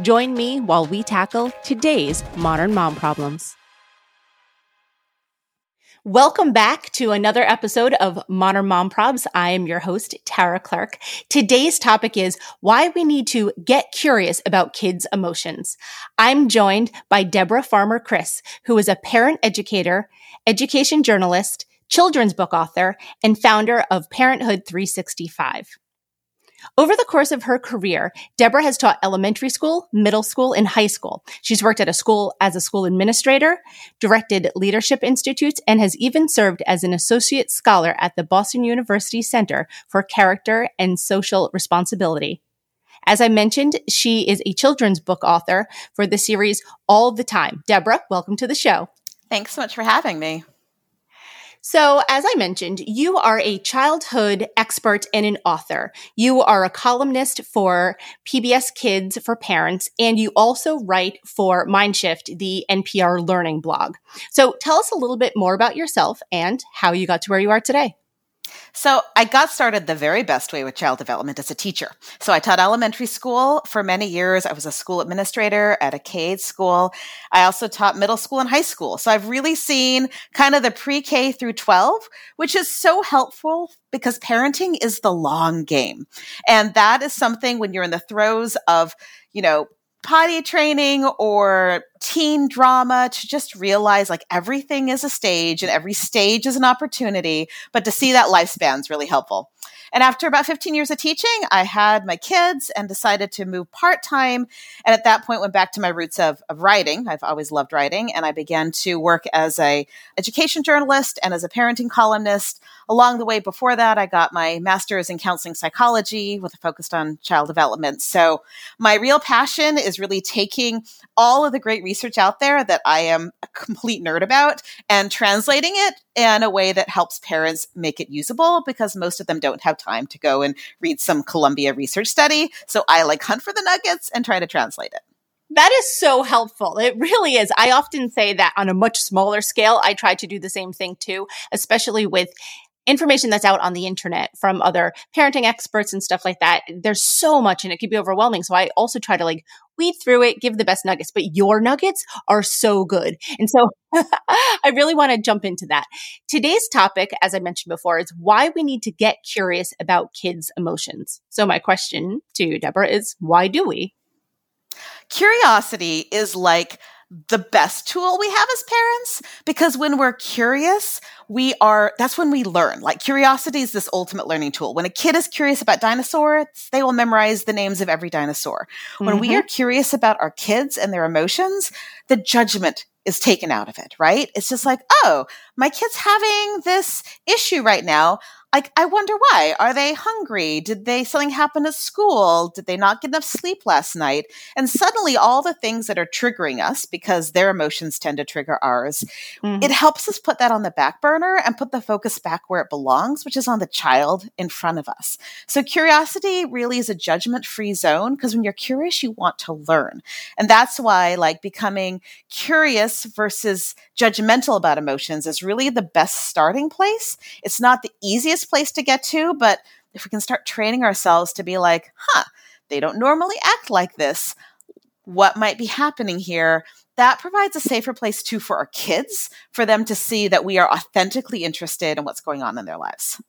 Join me while we tackle today's modern mom problems. Welcome back to another episode of Modern Mom Probs. I am your host, Tara Clark. Today's topic is why we need to get curious about kids' emotions. I'm joined by Deborah Farmer Kris, who is a parent educator, education journalist, children's book author, and founder of Parenthood 365. Over the course of her career, Deborah has taught elementary school, middle school, and high school. She's worked at a school as a school administrator, directed leadership institutes, and has even served as an associate scholar at the Boston University Center for Character and Social Responsibility. As I mentioned, she is a children's book author for the series All the Time. Deborah, welcome to the show. Thanks so much for having me. So, as I mentioned, you are a childhood expert and an author. You are a columnist for PBS Kids for Parents, and you also write for Mindshift, the NPR learning blog. So, tell us a little bit more about yourself and how you got to where you are today. So I got started the very best way with child development as a teacher. So I taught elementary school for many years. I was a school administrator at a K school. I also taught middle school and high school. So I've really seen kind of the pre-K through 12, which is so helpful because parenting is the long game. And that is something when you're in the throes of, you know, potty training or teen drama to just realize like everything is a stage and every stage is an opportunity, but to see that lifespan is really helpful. And after about 15 years of teaching, I had my kids and decided to move part time. And at that point, went back to my roots of, of writing. I've always loved writing, and I began to work as a education journalist and as a parenting columnist. Along the way, before that, I got my master's in counseling psychology with a focus on child development. So my real passion is really taking all of the great research out there that I am a complete nerd about and translating it in a way that helps parents make it usable because most of them don't have time to go and read some Columbia research study. So I like hunt for the nuggets and try to translate it. That is so helpful. It really is. I often say that on a much smaller scale, I try to do the same thing too, especially with information that's out on the internet from other parenting experts and stuff like that. There's so much and it can be overwhelming. So I also try to like weed through it, give the best nuggets, but your nuggets are so good. And so I really want to jump into that. Today's topic, as I mentioned before, is why we need to get curious about kids' emotions. So my question to you, Deborah, is why do we? Curiosity is like the best tool we have as parents because when we're curious, we are, that's when we learn. Like curiosity is this ultimate learning tool. When a kid is curious about dinosaurs, they will memorize the names of every dinosaur. When mm-hmm. we are curious about our kids and their emotions, the judgment is taken out of it, right? It's just like, oh, my kid's having this issue right now. Like, I wonder why. Are they hungry? Did they something happen at school? Did they not get enough sleep last night? And suddenly, all the things that are triggering us because their emotions tend to trigger ours, mm-hmm. it helps us put that on the back burner and put the focus back where it belongs, which is on the child in front of us. So, curiosity really is a judgment free zone because when you're curious, you want to learn. And that's why, like, becoming curious versus judgmental about emotions is really the best starting place. It's not the easiest easiest place to get to, but if we can start training ourselves to be like, huh, they don't normally act like this. What might be happening here? That provides a safer place too for our kids, for them to see that we are authentically interested in what's going on in their lives.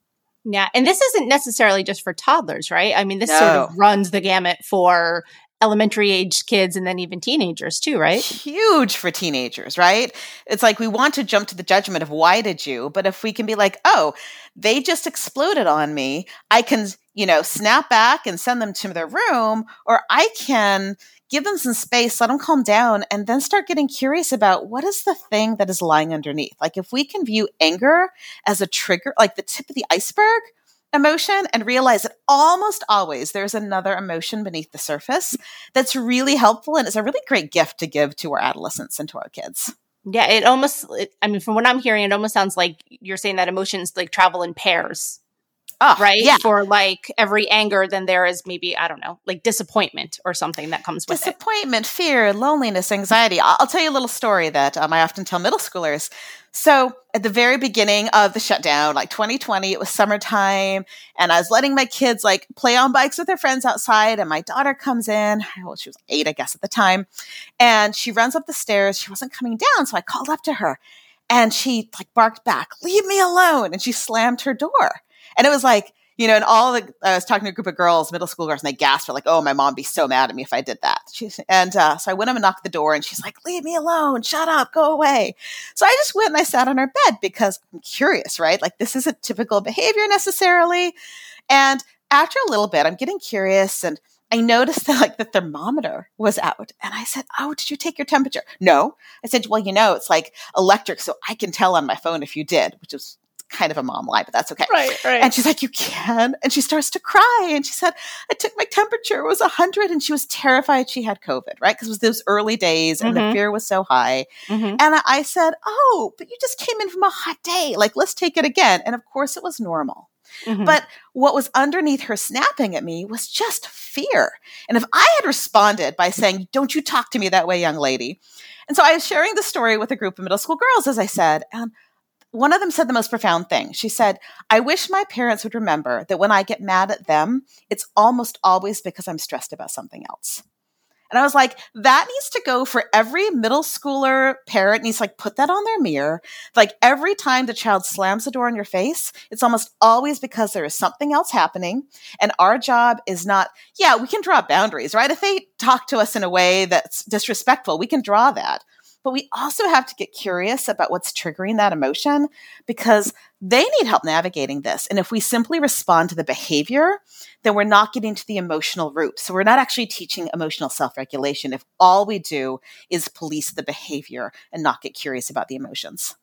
Yeah. And this isn't necessarily just for toddlers, right? I mean, this no. sort of runs the gamut for elementary age kids and then even teenagers too, right? Huge for teenagers, right? It's like we want to jump to the judgment of why did you? But if we can be like, oh, they just exploded on me, I can, you know, snap back and send them to their room, or I can give them some space, let them calm down, and then start getting curious about what is the thing that is lying underneath. Like if we can view anger as a trigger, like the tip of the iceberg, emotion and realize that almost always there's another emotion beneath the surface that's really helpful and it's a really great gift to give to our adolescents and to our kids. Yeah, it almost, it, I mean, from what I'm hearing, it almost sounds like you're saying that emotions like travel in pairs. Oh, right? Yeah. For like every anger, then there is maybe, I don't know, like disappointment or something that comes with it. Disappointment, fear, loneliness, anxiety. I'll, I'll tell you a little story that um, I often tell middle schoolers. So at the very beginning of the shutdown, like 2020, it was summertime, and I was letting my kids like play on bikes with their friends outside. And my daughter comes in. Well, she was eight, I guess, at the time, and she runs up the stairs. She wasn't coming down, so I called up to her, and she like barked back, "Leave me alone!" And she slammed her door. And it was like, you know, and all the, I was talking to a group of girls, middle school girls, and they gasped, like, oh, my mom be so mad at me if I did that. And uh, so I went up and knocked the door, and she's like, leave me alone, shut up, go away. So I just went and I sat on her bed because I'm curious, right? Like, this isn't typical behavior necessarily. And after a little bit, I'm getting curious and I noticed that like the thermometer was out and I said, Oh, did you take your temperature? No. I said, Well, you know, it's like electric, so I can tell on my phone if you did, which was kind of a mom lie, but that's okay. Right, right. And she's like, You can? And she starts to cry. And she said, I took my temperature, it was 100. And she was terrified she had COVID, right? Because it was those early days and Mhm. the fear was so high. Mhm. And I- said, Oh, but you just came in from a hot day. Like, let's take it again. And of course, it was normal. Mhm. But what was underneath her snapping at me was just fear. And if I had responded by saying, Don't you talk to me that way, young lady. And so I was sharing the story with a group of middle school girls, as I said. And one of them said the most profound thing. She said, I wish my parents would remember that when I get mad at them, it's almost always because I'm stressed about something else. And I was like, that needs to go for every middle schooler parent needs to like put that on their mirror. Like every time the child slams the door in your face, it's almost always because there is something else happening. And our job is not, yeah, we can draw boundaries, right? If they talk to us in a way that's disrespectful, we can draw that. But we also have to get curious about what's triggering that emotion because they need help navigating this. And if we simply respond to the behavior, then we're not getting to the emotional root. So we're not actually teaching emotional self regulation if all we do is police the behavior and not get curious about the emotions.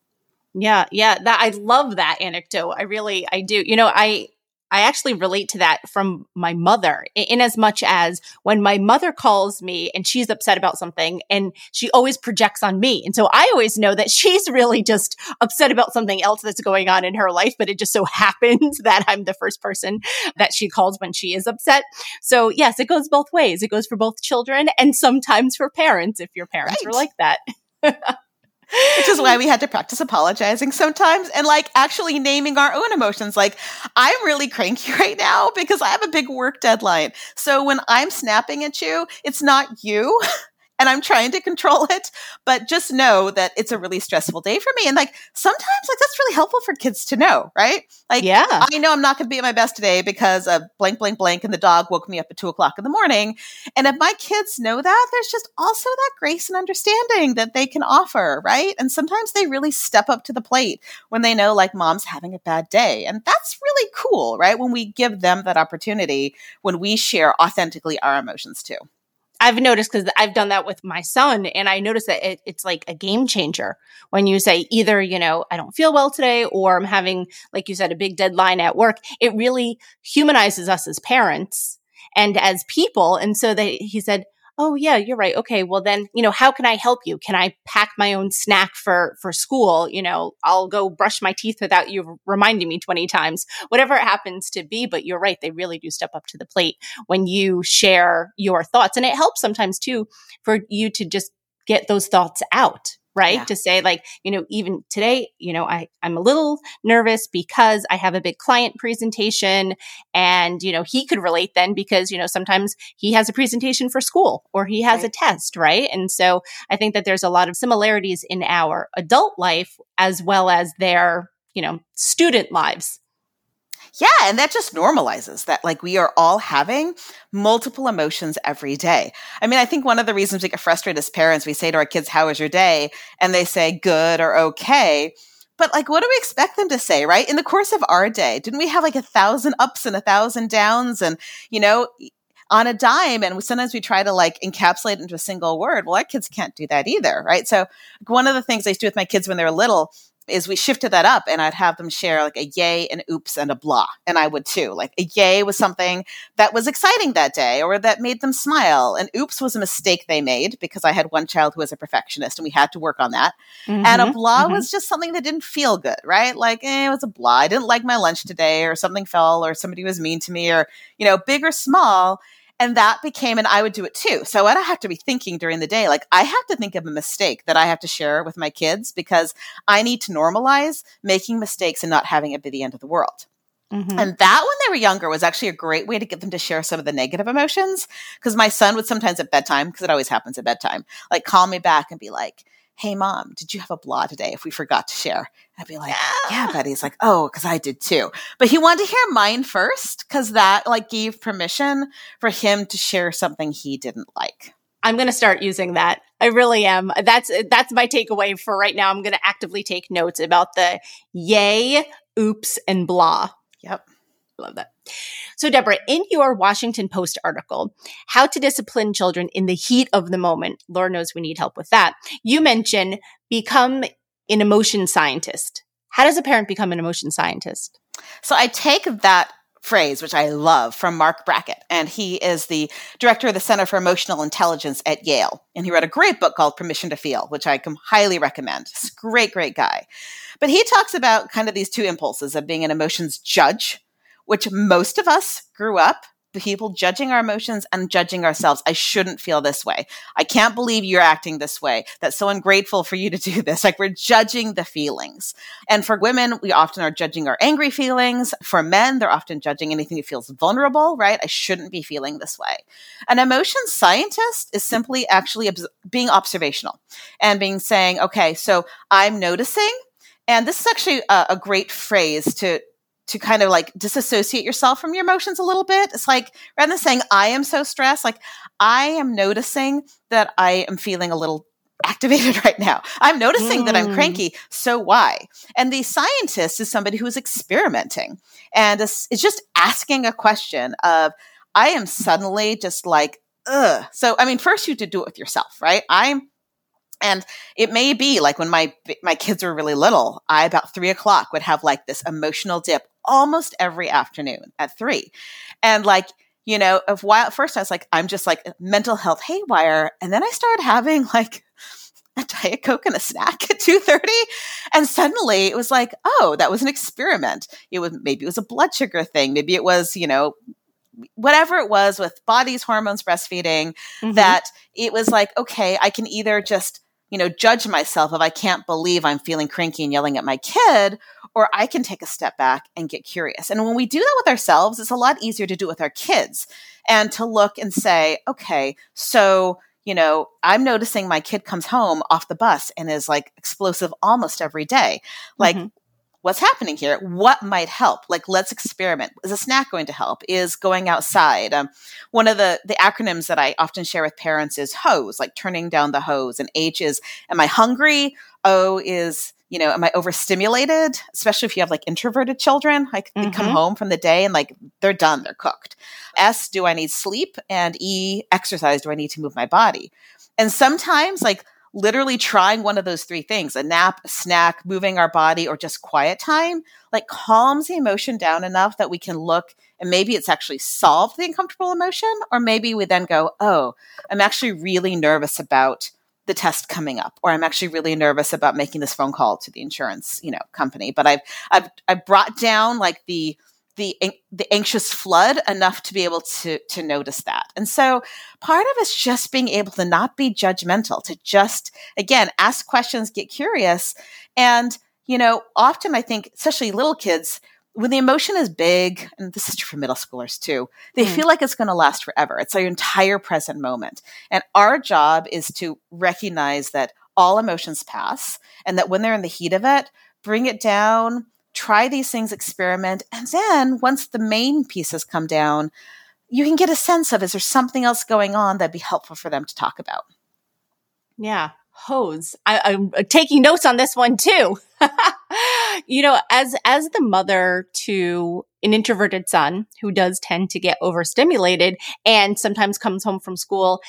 Yeah, yeah, that I love that anecdote. I really I do. You know, I I actually relate to that from my mother in, as much as when my mother calls me and she's upset about something and she always projects on me. And so I always know that she's really just upset about something else that's going on in her life, but it just so happens that I'm the first person that she calls when she is upset. So yes, it goes both ways. It goes for both children and sometimes for parents if your parents are like that. Which is why we had to practice apologizing sometimes and like actually naming our own emotions. Like, I'm really cranky right now because I have a big work deadline. So when I'm snapping at you, it's not you. And I'm trying to control it, but just know that it's a really stressful day for me. And like sometimes, like that's really helpful for kids to know, right? Like, Yeah. I know I'm not going to be at my best today because of blank, blank, blank, and the dog woke me up at two o'clock in the morning. And if my kids know that, there's just also that grace and understanding that they can offer, right? And sometimes they really step up to the plate when they know like mom's having a bad day. And that's really cool, right? When we give them that opportunity, when we share authentically our emotions too. I've noticed because I've done that with my son, and I noticed that it, it's like a game changer when you say either, you know, I don't feel well today, or I'm having, like you said, a big deadline at work. It really humanizes us as parents and as people. And so that he said, Oh yeah, you're right. Okay. Well then, you know, how can I help you? Can I pack my own snack for, for school? You know, I'll go brush my teeth without you reminding me 20 times, whatever it happens to be. But you're right. They really do step up to the plate when you share your thoughts. And it helps sometimes too for you to just get those thoughts out, right? Yeah. To say like, you know, even today, you know, I, I'm a little nervous because I have a big client presentation and, you know, he could relate then because, you know, sometimes he has a presentation for school or he has a test, right? And so I think that there's a lot of similarities in our adult life as well as their, you know, student lives. Yeah, and that just normalizes that like we are all having multiple emotions every day. I mean, I think one of the reasons we get frustrated as parents, we say to our kids, How was your day? And they say good or okay. But like, what do we expect them to say, right? In the course of our day, didn't we have like a thousand ups and a thousand downs and, you know, on a dime and sometimes we try to like encapsulate into a single word well our kids can't do that either right so one of the things i used to do with my kids when they were little is we shifted that up and I'd have them share like a yay, an oops, and a blah. And I would too. Like a yay was something that was exciting that day or that made them smile. And oops was a mistake they made because I had one child who was a perfectionist and we had to work on that. Mm-hmm, and a blah mm-hmm. was just something that didn't feel good, right? Like eh, it was a blah. I didn't like my lunch today or something fell or somebody was mean to me or, you know, big or small. And that became, and I would do it too. So I'd have to be thinking during the day, like I have to think of a mistake that I have to share with my kids because I need to normalize making mistakes and not having it be the end of the world. Mm-hmm. And that when they were younger was actually a great way to get them to share some of the negative emotions. Because my son would sometimes at bedtime, because it always happens at bedtime, like call me back and be like, Hey mom, did you have a blah today if we forgot to share? I'd be like, yeah, yeah buddy. He's like, oh, because I did too. But he wanted to hear mine first because that like gave permission for him to share something he didn't like. I'm going to start using that. I really am. That's that's my takeaway for right now. I'm going to actively take notes about the yay, oops, and blah. Yep. Love that. So, Deborah, in your Washington Post article, How to Discipline Children in the Heat of the Moment, Lord knows we need help with that, you mention become an emotion scientist. How does a parent become an emotion scientist? So I take that phrase, which I love, from Marc Brackett. And he is the director of the Center for Emotional Intelligence at Yale. And he wrote a great book called Permission to Feel, which I can highly recommend. He's great, great guy. But he talks about kind of these two impulses of being an emotions judge, which most of us grew up people judging our emotions and judging ourselves. I shouldn't feel this way. I can't believe you're acting this way. That's so ungrateful for you to do this. Like we're judging the feelings. And for women, we often are judging our angry feelings. For men, they're often judging anything that feels vulnerable, right? I shouldn't be feeling this way. An emotion scientist is simply actually being observational and being saying, okay, so I'm noticing and this is actually a, a, great phrase to to kind of like disassociate yourself from your emotions a little bit. It's like rather than saying, I am so stressed, like I am noticing that I am feeling a little activated right now. I'm noticing mm. that I'm mm. cranky. So why? And the scientist is somebody who is experimenting and is, is just asking a question of, I am suddenly just like, ugh. So, I mean, first you have to do it with yourself, right? I'm and it may be like when my my kids were really little, I about three o'clock would have like this emotional dip almost every afternoon at three. And like, you know, of while at first I was like, I'm just like mental health haywire. And then I started having like a Diet Coke and a snack at 2.30. And suddenly it was like, oh, that was an experiment. It was maybe it was a blood sugar thing. Maybe it was, you know, whatever it was with bodies, hormones, breastfeeding, mm-hmm. that it was like, okay, I can either just you know, judge myself if I can't believe I'm feeling cranky and yelling at my kid, or I can take a step back and get curious. And when we do that with ourselves, it's a lot easier to do it with our kids and to look and say, okay, so, you know, I'm noticing my kid comes home off the bus and is like explosive almost every day. Like, mm-hmm what's happening here? What might help? Like, let's experiment. Is a snack going to help? Is going outside? Um, one of the, the acronyms that I often share with parents is HOSE, like turning down the hose. And H is, am I hungry? O is, you know, am I overstimulated? Especially if you have like introverted children, like mm-hmm. they come mm-hmm. home from the day and like they're done, they're cooked. S, do I need sleep? And E, exercise, do I need to move my body? And sometimes, like, literally trying one of those three things a nap, a snack, moving our body, or just quiet time like calms the emotion down enough that we can look and maybe it's actually solved the uncomfortable emotion, or maybe we then go, oh, I'm actually really nervous about the test coming up or i'm actually really nervous about making this phone call to the insurance you know company. But i've i've i've brought down like the the the anxious flood enough to be able to to notice that. And so part of it's just being able to not be judgmental, to just again ask questions, get curious, and you know, often I think, especially little kids, when the emotion is big, and this is true for middle schoolers too, they mm. feel like it's going to last forever. It's our entire present moment. And our job is to recognize that all emotions pass and that when they're in the heat of it, bring it down, try these things, experiment. And then once the main pieces come down, you can get a sense of is there something else going on that'd be helpful for them to talk about? Yeah. Hose. I, am uh, taking notes on this one too. you know, as as the mother to an introverted son who does tend to get overstimulated and sometimes comes home from school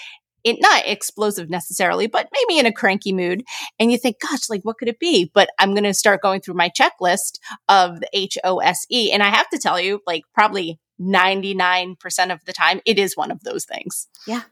in not explosive necessarily, but maybe in a cranky mood. And you think, gosh, like what could it be? But I'm going to start going through my checklist of the H O S E. And I have to tell you, like probably 99% of the time, it is one of those things. Yeah.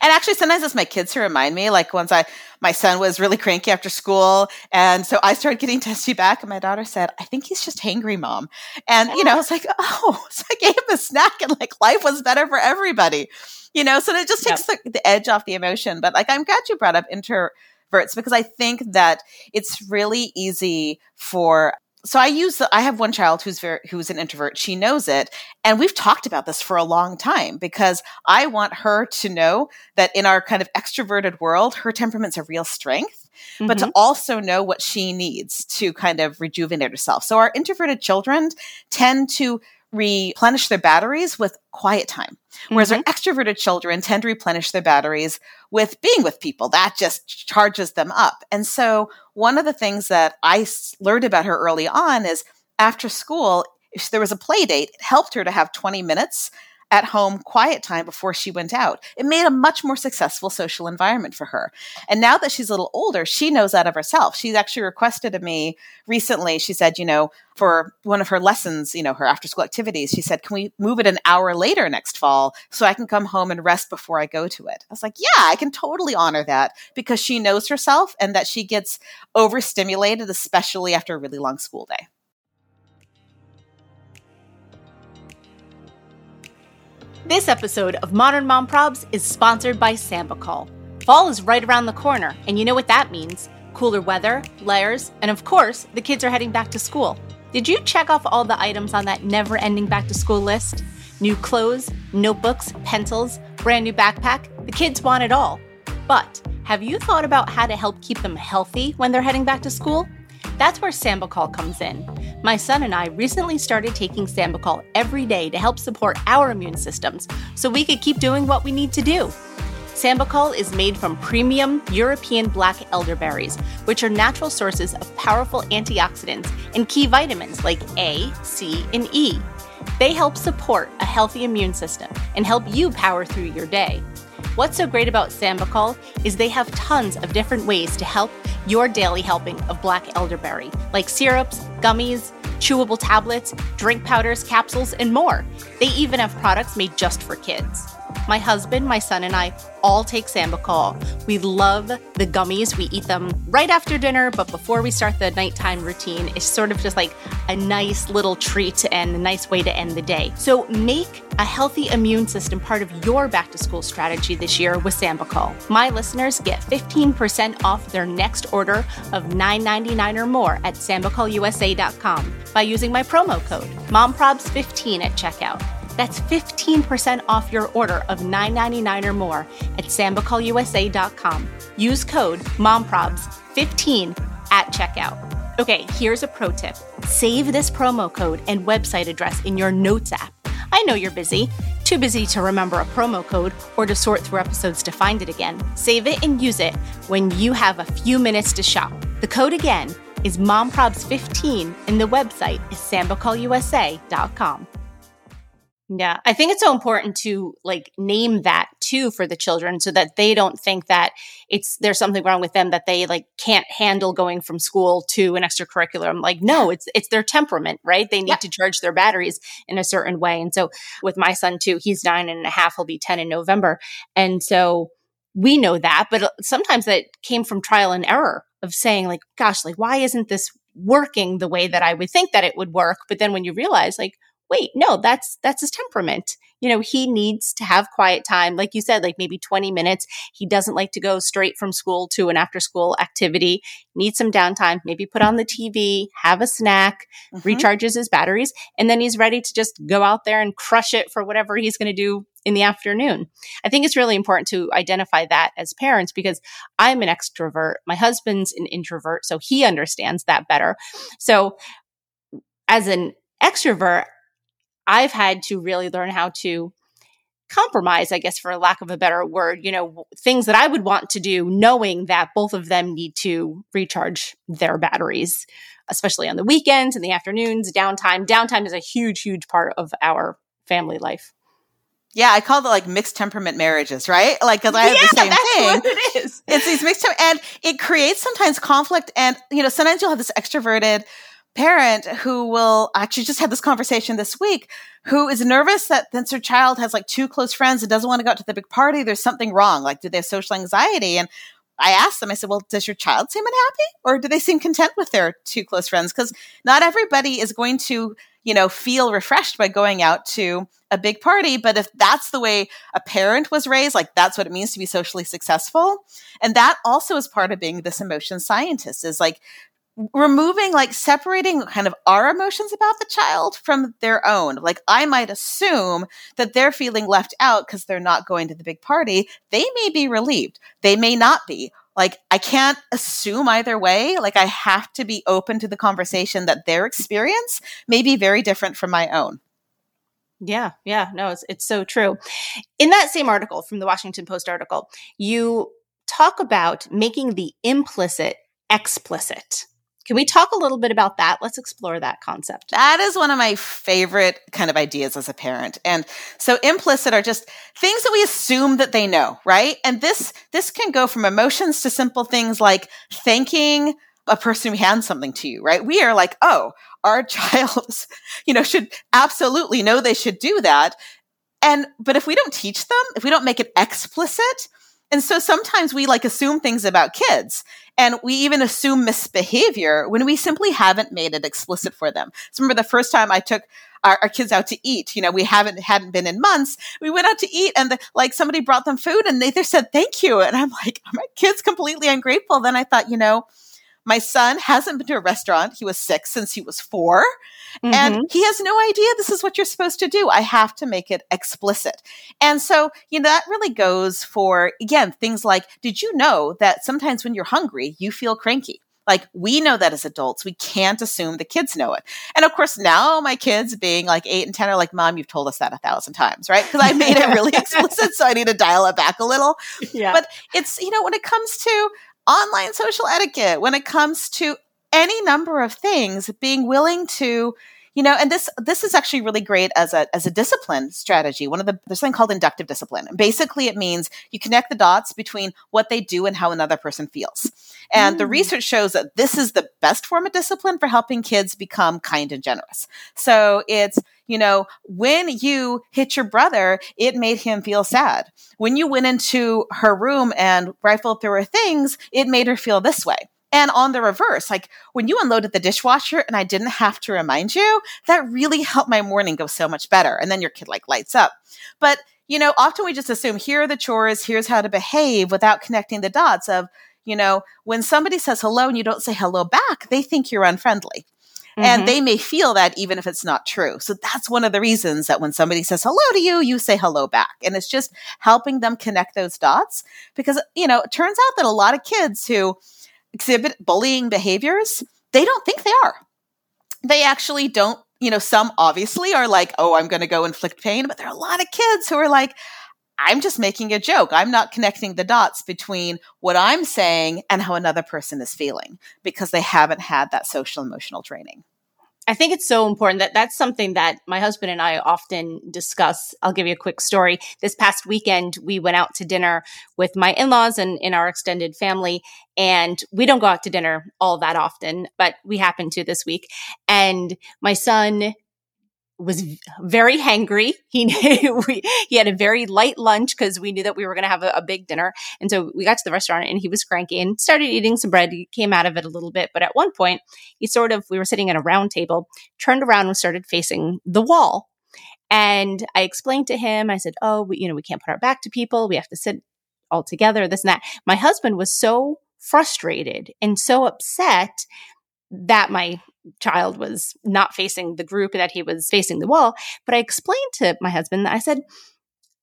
And actually, sometimes it's my kids who remind me. Like once I, my son was really cranky after school, and so I started getting testy back, and my daughter said, "I think he's just hangry, mom." And you know, I was like, "Oh," so I gave him a snack, and like life was better for everybody, you know. So it just takes yep. the, the edge off the emotion. But like, I'm glad you brought up introverts because I think that it's really easy for so I use the, I have one child who's very who's an introvert. She knows it, and we've talked about this for a long time because I want her to know that in our kind of extroverted world, her temperament's a real strength, mm-hmm. but to mm-hmm. also know what she needs to kind of rejuvenate herself. So our introverted children tend to replenish their batteries with quiet time. Whereas mm-hmm. our extroverted children tend to replenish their batteries with being with people. That just charges them up. And so one of the things that I learned about her early on is after school, if there was a play date, it helped her to have 20 minutes at home quiet time before she went out. It made a much more successful social environment for her. And now that she's a little older, she knows that of herself. She's actually requested of me recently, she said, you know, for one of her lessons, you know, her after school activities, she said, can we move it an hour later next fall so I can come home and rest before I go to it? I was like, yeah, I can totally honor that because she knows herself and that she gets overstimulated, especially after a really long school day. This episode of Modern Mom Probs is sponsored by Sambucol. Fall is right around the corner, and you know what that means cooler weather, layers, and of course, the kids are heading back to school. Did you check off all the items on that never ending back to school list? New clothes, notebooks, pencils, brand new backpack? The kids want it all. But have you thought about how to help keep them healthy when they're heading back to school? That's where Sambucol comes in. My son and I recently started taking Sambucol every day to help support our immune systems so we could keep doing what we need to do. Sambucol is made from premium European black elderberries, which are natural sources of powerful antioxidants and key vitamins like A, C, and E. They help support a healthy immune system and help you power through your day. What's so great about Sambucol is they have tons of different ways to help your daily helping of black elderberry, like syrups, gummies, chewable tablets, drink powders, capsules, and more. They even have products made just for kids. My husband, my son, and I all take Sambucol. We love the gummies. We eat them right after dinner, but before we start the nighttime routine, it's sort of just like a nice little treat and a nice way to end the day. So make a healthy immune system part of your back to school strategy this year with Sambucol. My listeners get 15% off their next order of $9.99 or more at sambucolusa.com by using my promo code MOMPROBS15 at checkout. That's 15% off your order of $9.99 or more at sambucolusa.com. Use code MOMPROBS15 at checkout. Okay, here's a pro tip. Save this promo code and website address in your Notes app. I know you're busy, too busy to remember a promo code or to sort through episodes to find it again. Save it and use it when you have a few minutes to shop. The code again is MomProbs15 and the website is sambucolusa.com. Yeah, I think it's so important to like name that too for the children so that they don't think that it's there's something wrong with them that they like can't handle going from school to an extracurricular. I'm like, no, it's it's their temperament, right? They need yeah. to charge their batteries in a certain way. And so with my son too, he's nine and a half, he'll be 10 in November. And so we know that, but uh, sometimes that came from trial and error of saying like, gosh, like why isn't this working the way that I would think that it would work? But then when you realize like, wait, no, that's that's his temperament. You know, he needs to have quiet time. Like you said, like maybe 20 minutes. He doesn't like to go straight from school to an after school activity. Needs some downtime, maybe put on the TV, have a snack, mm-hmm. recharges his batteries, and then he's ready to just go out there and crush it for whatever he's going to do in the afternoon. I think it's really important to identify that as parents because I'm an extrovert. My husband's an introvert, so he understands that better. So as an extrovert, I've had to really learn how to compromise, I guess, for lack of a better word, you know, things that I would want to do, knowing that both of them need to recharge their batteries, especially on the weekends and the afternoons, downtime. Downtime is a huge, huge part of our family life. Yeah, I call it like mixed temperament marriages, right? Like, because I have yeah, the same that's thing. What it is. It's these mixed, tem- and it creates sometimes conflict. And you know, sometimes you'll have this extroverted parent who will actually just had this conversation this week, who is nervous that since her child has like two close friends and doesn't want to go out to the big party, there's something wrong. Like, do they have social anxiety? And I asked them, I said, well, does your child seem unhappy or do they seem content with their two close friends? Because not everybody is going to, you know, feel refreshed by going out to a big party. But if that's the way a parent was raised, like that's what it means to be socially successful. And that also is part of being this emotion scientist is like removing like separating kind of our emotions about the child from their own. Like i might assume that they're feeling left out because they're not going to the big party. They may be relieved. They may not be. Like i can't assume either way. Like i have to be open to the conversation that their experience may be very different from my own. Yeah, yeah, no, it's it's so true. In that same article from the Washington Post article, you talk about making the implicit explicit. Can we talk a little bit about that? Let's explore that concept. That is one of my favorite kind of ideas as a parent. And so implicit are just things that we assume that they know, right? And this this can go from emotions to simple things like thanking a person who hands something to you, right? We are like, oh, our child, you know, should absolutely know they should do that. And but if we don't teach them, if we don't make it explicit, and so sometimes we like assume things about kids and we even assume misbehavior when we simply haven't made it explicit for them. So remember the first time I took our, our, kids out to eat, you know, we haven't, hadn't been in months. We went out to eat and the, like somebody brought them food and they just said, thank you. And I'm like, my kid's completely ungrateful. Then I thought, you know, my son hasn't been to a restaurant. He was six since he was 4 mm-hmm. and he has no idea this is what you're supposed to do. I have to make it explicit. And so, you know, that really goes for, again, things like, did you know that sometimes when you're hungry, you feel cranky? Like we know that as adults, we can't assume the kids know it. And of course, now my kids being like eight and 10 are like, mom, you've told us that a thousand times, right? Because I made it really explicit. So I need to dial it back a little. Yeah. But it's, you know, when it comes to online social etiquette, when it comes to any number of things, being willing to you know and this this is actually really great as a as a discipline strategy. One of the there's something called inductive discipline. And basically it means you connect the dots between what they do and how another person feels. And mm. the research shows that this is the best form of discipline for helping kids become kind and generous. So it's you know, when you hit your brother, it made him feel sad. When you went into her room and rifled through her things, it made her feel this way. And on the reverse, like when you unloaded the dishwasher and I didn't have to remind you, that really helped my morning go so much better. And then your kid like lights up. But, you know, often we just assume here are the chores, here's how to behave without connecting the dots of, you know, when somebody says hello and you don't say hello back, they think you're unfriendly. Mm-hmm. And they may feel that even if it's not true. So that's one of the reasons that when somebody says hello to you, you say hello back. And it's just helping them connect those dots because, you know, it turns out that a lot of kids who exhibit bullying behaviors, they don't think they are. They actually don't, you know, some obviously are like, oh, I'm going to go inflict pain, but there are a lot of kids who are like, I'm just making a joke. I'm not connecting the dots between what I'm saying and how another person is feeling because they haven't had that social emotional training. I think it's so important that that's something that my husband and I often discuss. I'll give you a quick story. This past weekend, we went out to dinner with my in laws and in our extended family. And we don't go out to dinner all that often, but we happened to this week. And my son was very hangry. He we, he had a very light lunch because we knew that we were going to have a, a, big dinner, and so we got to the restaurant and he was cranky and started eating some bread. He came out of it a little bit, but at one point he sort of we were sitting at a round table, turned around and started facing the wall. And I explained to him, I said, "Oh, we, you know, we can't put our back to people. We have to sit all together. This and that." My husband was so frustrated and so upset that my child was not facing the group, that he was facing the wall. But I explained to my husband that I said,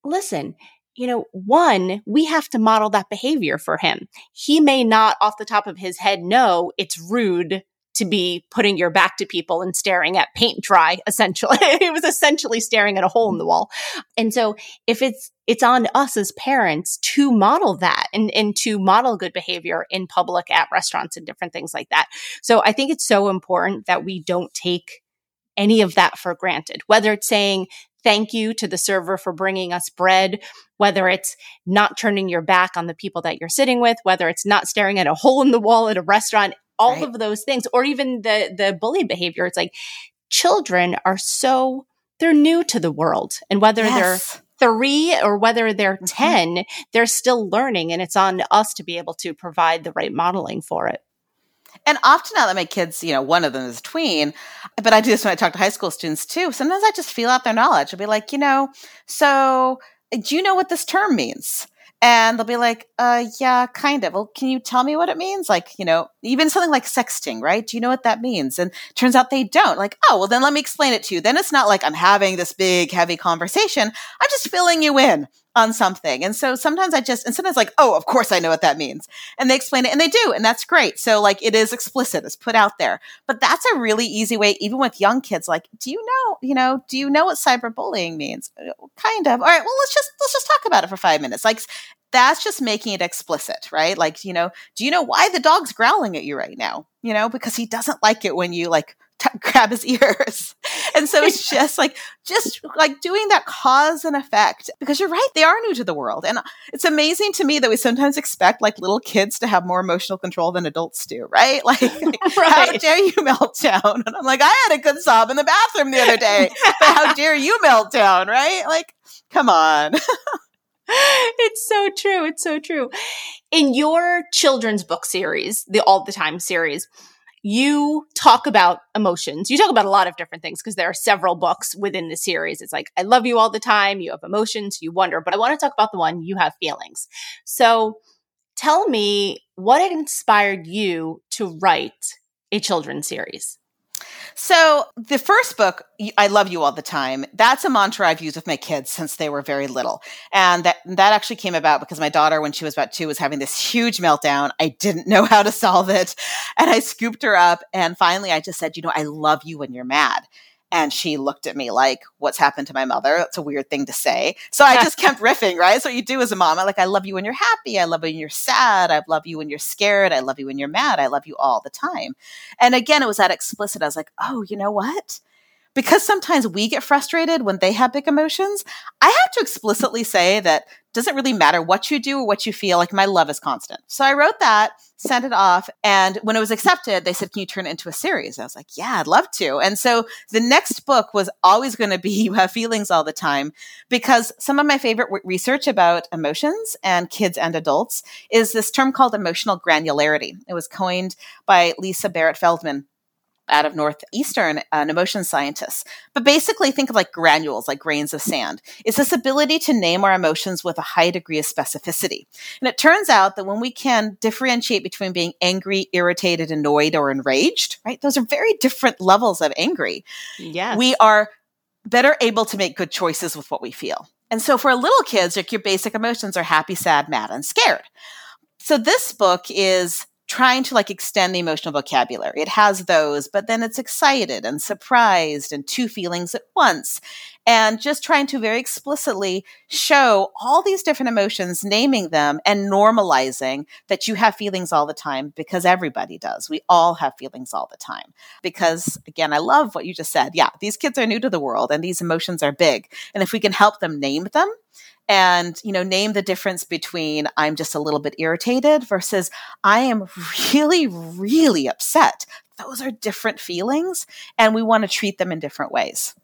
listen, you know, one, we have to model that behavior for him. He may not off the top of his head know it's rude to be putting your back to people and staring at paint dry essentially. It was essentially staring at a hole in the wall. And so if it's it's on us as parents to model that and and to model good behavior in public at restaurants and different things like that. So i think it's so important that we don't take any of that for granted whether it's saying thank you to the server for bringing us bread, whether it's not turning your back on the people that you're sitting with, whether it's not staring at a hole in the wall at a restaurant, all right. of those things, or even the the bully behavior. It's like children are so they're new to the world, and whether yes. they're three or whether they're mm-hmm. 10, they're still learning, and it's on us to be able to provide the right modeling for it. And often now that my kids, you know, one of them is tween, but I do this when I talk to high school students too. Sometimes I just feel out their knowledge. I'll be like, you know, so do you know what this term means? And they'll be like, uh, yeah, kind of. Well, can you tell me what it means? Like, you know, even something like sexting, right? Do you know what that means? And turns out they don't. Like, oh, well, then let me explain it to you. Then it's not like I'm having this big, heavy conversation. I'm just filling you in on something. And so sometimes I just, and sometimes like, oh, of course I know what that means. And they explain it and they do. And that's great. So like it is explicit, it's put out there. But that's a really easy way, even with young kids, like, do you know, you know, do you know what cyberbullying means? Kind of. All right, well, let's just, let's just talk about it for five minutes. Like that's just making it explicit, right? Like, you know, do you know why the dog's growling at you right now? You know, because he doesn't like it when you like t- grab his ears. And so it's just like, just like doing that cause and effect because you're right. They are new to the world. And it's amazing to me that we sometimes expect like little kids to have more emotional control than adults do, right? Like, like right. how dare you melt down? And I'm like, I had a good sob in the bathroom the other day, but how dare you melt down, right? Like, come on. it's so true. It's so true. In your children's book series, the All the Time series, you talk about emotions. You talk about a lot of different things because there are several books within the series. It's like, I love you all the time. You have emotions, you wonder, but I want to talk about the one you have feelings. So tell me what inspired you to write a children's series? So the first book, I love you all the time. That's a mantra I've used with my kids since they were very little. And that, that actually came about because my daughter, when she was about two, was having this huge meltdown. I didn't know how to solve it. And I scooped her up. And finally I just said, you know, I love you when you're mad. And she looked at me like, what's happened to my mother? That's a weird thing to say. So I just kept riffing, right? That's what you do as a mom. I like, I love you when you're happy. I love you when you're sad. I love you when you're scared. I love you when you're mad. I love you all the time. And again, it was that explicit. I was like, oh, you know what? Because sometimes we get frustrated when they have big emotions, I have to explicitly say that doesn't really matter what you do or what you feel, like my love is constant. So I wrote that, sent it off, and when it was accepted, they said, Can you turn it into a series? I was like, Yeah, I'd love to. And so the next book was always going to be You Have Feelings All the Time, because some of my favorite research about emotions and kids and adults is this term called emotional granularity. It was coined by Lisa Barrett Feldman out of Northeastern, uh, an emotion scientist. But basically, think of like granules, like grains of sand. It's this ability to name our emotions with a high degree of specificity. And it turns out that when we can differentiate between being angry, irritated, annoyed, or enraged, right? Those are very different levels of angry. Yes. We are better able to make good choices with what we feel. And so for little kids, like your basic emotions are happy, sad, mad, and scared. So this book is trying to like extend the emotional vocabulary. It has those, but then it's excited and surprised and two feelings at once. And just trying to very explicitly show all these different emotions, naming them and normalizing that you have feelings all the time because everybody does. We all have feelings all the time. Because again, I love what you just said. Yeah, these kids are new to the world and these emotions are big. And if we can help them name them, and you know name the difference between i'm just a little bit irritated versus i am really really upset those are different feelings and we want to treat them in different ways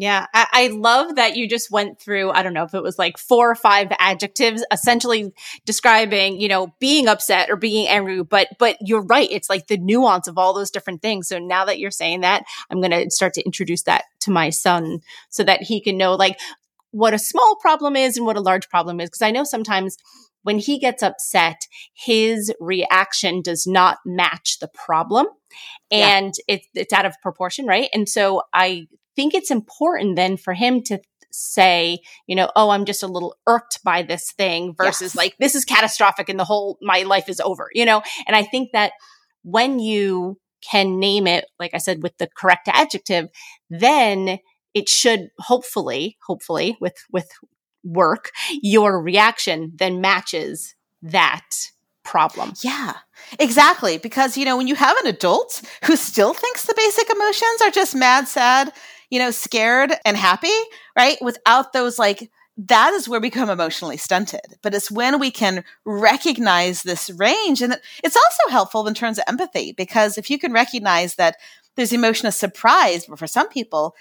yeah, I, I, love that you just went through, I don't know if it was like four or five adjectives essentially describing, you know, being upset or being angry, but but you're right. It's like the nuance of all those different things. So now that you're saying that, I'm gonna start to introduce that to my son so that he can know like what a small problem is and what a large problem is. Because I know sometimes when he gets upset, his reaction does not match the problem and yeah. it's, it's out of proportion, right? And so I think it's important then for him to say, you know, oh, I'm just a little irked by this thing versus yes. like, this is catastrophic and the whole, my life is over, you know? And I think that when you can name it, like I said, with the correct adjective, then it should hopefully, hopefully with, with work, your reaction then matches that problem. Yeah, exactly. Because, you know, when you have an adult who still thinks the basic emotions are just mad, sad, you know, scared and happy, right? Without those like that is where we become emotionally stunted. But it's when we can recognize this range. And it's also helpful in terms of empathy, because if you can recognize that there's emotion of surprise, but for some people,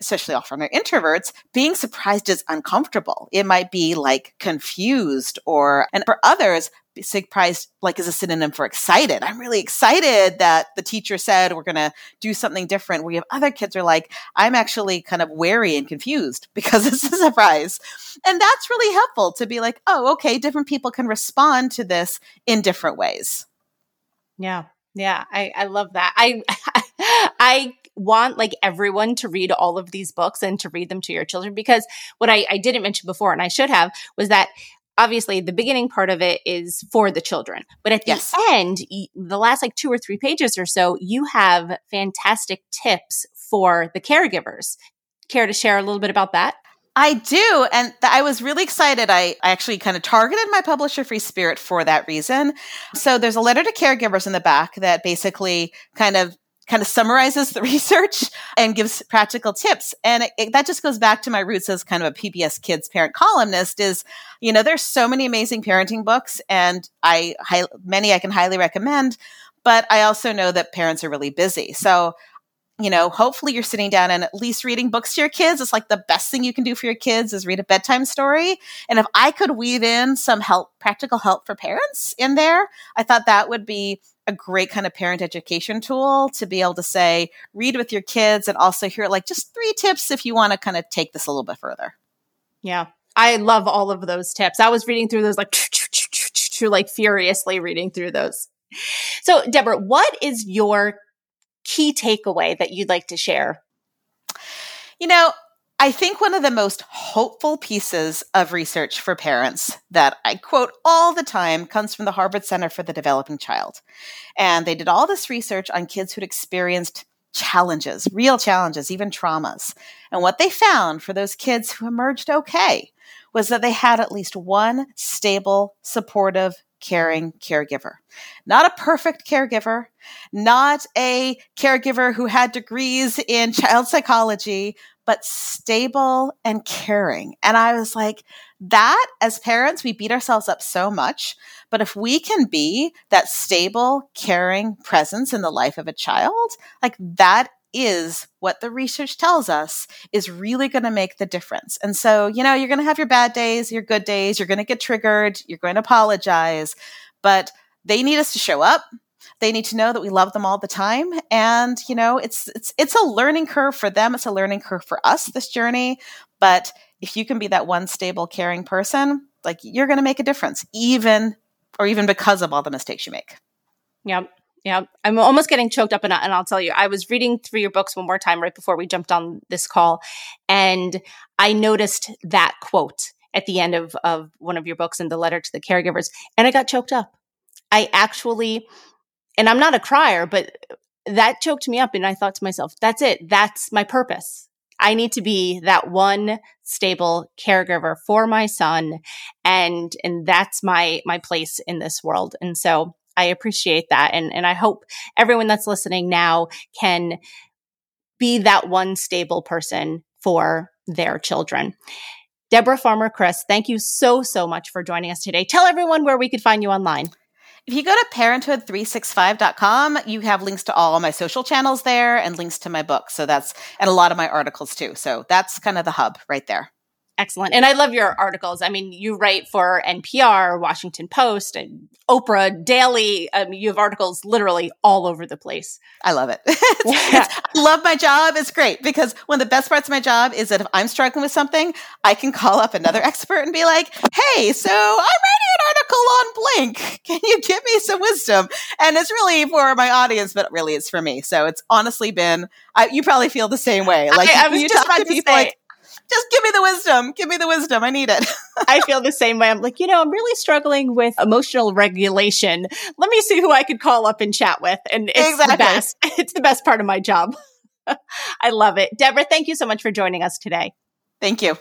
especially often are introverts, being surprised is uncomfortable. It might be like confused or, and for others, surprised like is a synonym for excited. I'm really excited that the teacher said we're going to do something different. We have other kids are like, I'm actually kind of wary and confused because it's a surprise. And that's really helpful to be like, oh, okay, different people can respond to this in different ways. Yeah. Yeah. I, I love that. I, I want like everyone to read all of these books and to read them to your children because what I, I didn't mention before and I should have was that obviously the beginning part of it is for the children but at the yes. end the last like two or three pages or so you have fantastic tips for the caregivers care to share a little bit about that I do. And th- I was really excited. I, I actually kind of targeted my publisher Free Spirit for that reason. So there's a letter to caregivers in the back that basically kind of kind of summarizes the research and gives practical tips. And it, it, that just goes back to my roots as kind of a PBS Kids parent columnist is, you know, there's so many amazing parenting books and I, many I can highly recommend, but I also know that parents are really busy. So, you know, hopefully you're sitting down and at least reading books to your kids. It's like the best thing you can do for your kids is read a bedtime story. And if I could weave in some help, practical help for parents in there, I thought that would be a great kind of parent education tool to be able to say, read with your kids and also hear like just three tips if you want to kind of take this a little bit further. Yeah. I love all of those tips. I was reading through those like like furiously reading through those. So, Deborah, what is your key takeaway that you'd like to share? You know, I think one of the most hopeful pieces of research for parents that I quote all the time comes from the Harvard Center for the Developing Child. And they did all this research on kids who'd experienced challenges, real challenges, even traumas. And what they found for those kids who emerged okay was that they had at least one stable, supportive, caring caregiver. Not a perfect caregiver, not a caregiver who had degrees in child psychology, but stable and caring. And I was like, that as parents, we beat ourselves up so much. But if we can be that stable, caring presence in the life of a child, like that is what the research tells us is really going to make the difference. And so, you know, you're going to have your bad days, your good days, you're going to get triggered, you're going to apologize, but they need us to show up. They need to know that we love them all the time and you know it's it's it's a learning curve for them it's a learning curve for us this journey but if you can be that one stable caring person like you're going to make a difference even or even because of all the mistakes you make. Yep yeah, I'm almost getting choked up, and, and I'll tell you, I was reading through your books one more time right before we jumped on this call, and I noticed that quote at the end of, of one of your books in the letter to the caregivers, and I got choked up. I actually and I'm not a crier, but that choked me up. And I thought to myself, that's it. That's my purpose. I need to be that one stable caregiver for my son. And, and that's my, my place in this world. And so I appreciate that. And, and I hope everyone that's listening now can be that one stable person for their children. Deborah Farmer Kris, thank you so, so much for joining us today. Tell everyone where we could find you online. If you go to parenthood365.com, you have links to all my social channels there and links to my book. So that's, and a lot of my articles too. So that's kind of the hub right there. Excellent. And I love your articles. I mean, you write for NPR, Washington Post, and Oprah Daily. Um, you have articles literally all over the place. I love it. it's, it's, I love my job. It's great because one of the best parts of my job is that if I'm struggling with something, I can call up another expert and be like, hey, so I'm writing an article on Blink. Can you give me some wisdom? And it's really for my audience, but it really it's for me. So it's honestly been, I, you probably feel the same way. Like I, I was you just talk to people say, like, just give me the wisdom. Give me the wisdom. I need it. I feel the same way. I'm like, you know, I'm really struggling with emotional regulation. Let me see who I could call up and chat with. And it's exactly. the best. It's the best part of my job. I love it. Deborah, thank you so much for joining us today. Thank you.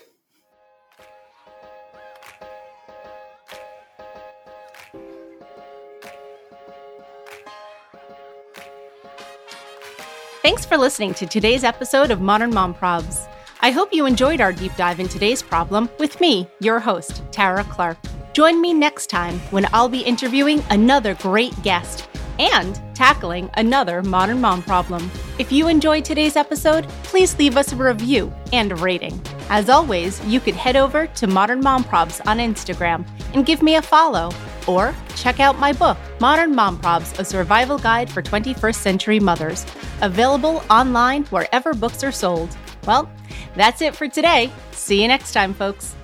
Thanks for listening to today's episode of Modern Mom Probs. I hope you enjoyed our deep dive in today's problem with me, your host, Tara Clark. Join me next time when I'll be interviewing another great guest and tackling another modern mom problem. If you enjoyed today's episode, please leave us a review and a rating. As always, you could head over to Modern Mom Probs on Instagram and give me a follow, or check out my book, Modern Mom Probs A Survival Guide for 21st Century Mothers, available online wherever books are sold. Well, that's it for today. See you next time, folks.